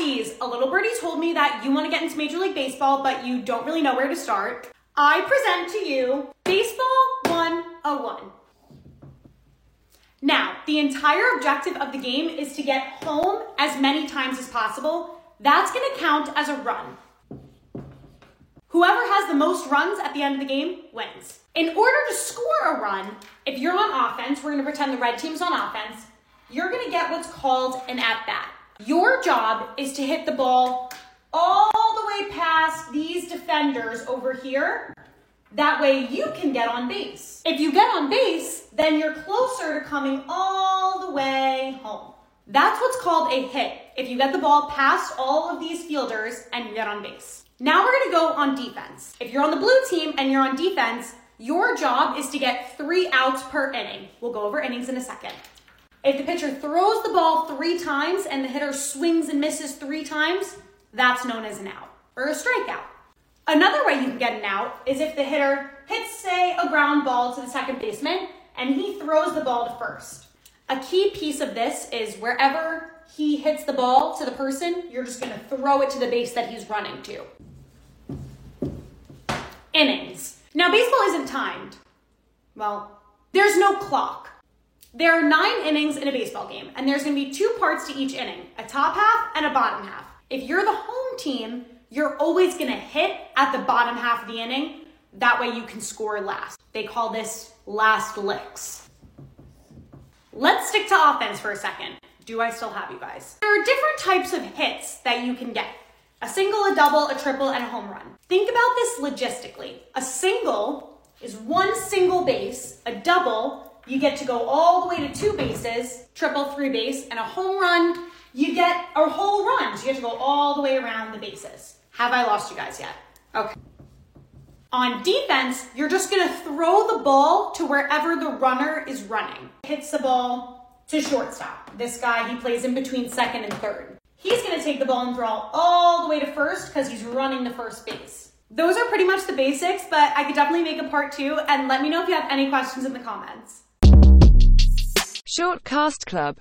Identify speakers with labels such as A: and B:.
A: besties, a little birdie told me that you want to get into Major League Baseball, but you don't really know where to start. I present to you Baseball 101. Now, the entire objective of the game is to get home as many times as possible. That's going to count as a run. Whoever has the most runs at the end of the game wins. In order to score a run, if you're on offense, we're going to pretend the red team's on offense, you're going to get what's called an at bat. Your job is to hit the ball all the way past these defenders over here. That way you can get on base. If you get on base, then you're closer to coming all the way home. That's what's called a hit. If you get the ball past all of these fielders and you get on base. Now we're gonna go on defense. If you're on the blue team and you're on defense, your job is to get three outs per inning. We'll go over innings in a second. If the pitcher throws the ball three times and the hitter swings and misses three times, that's known as an out or a strikeout. Another way you can get an out is if the hitter hits, say, a ground ball to the second baseman and he throws the ball to first. A key piece of this is wherever he hits the ball to the person, you're just going to throw it to the base that he's running to. Innings. Now, baseball isn't timed. Well, there's no clock. There are nine innings in a baseball game, and there's going to be two parts to each inning a top half and a bottom half. If you're the home team, you're always going to hit at the bottom half of the inning. That way you can score last. They call this last licks. Let's stick to offense for a second. Do I still have you guys? There are different types of hits that you can get a single, a double, a triple, and a home run. Think about this logistically. A single is one single base, a double you get to go all the way to two bases, triple three base, and a home run, you get a whole run. So you get to go all the way around the bases. Have I lost you guys yet? Okay. On defense, you're just gonna throw the ball to wherever the runner is running. Hits the ball to shortstop. This guy, he plays in between second and third. He's gonna take the ball and throw all the way to first because he's running the first base. Those are pretty much the basics, but I could definitely make a part two and let me know if you have any questions in the comments.
B: Short Cast Club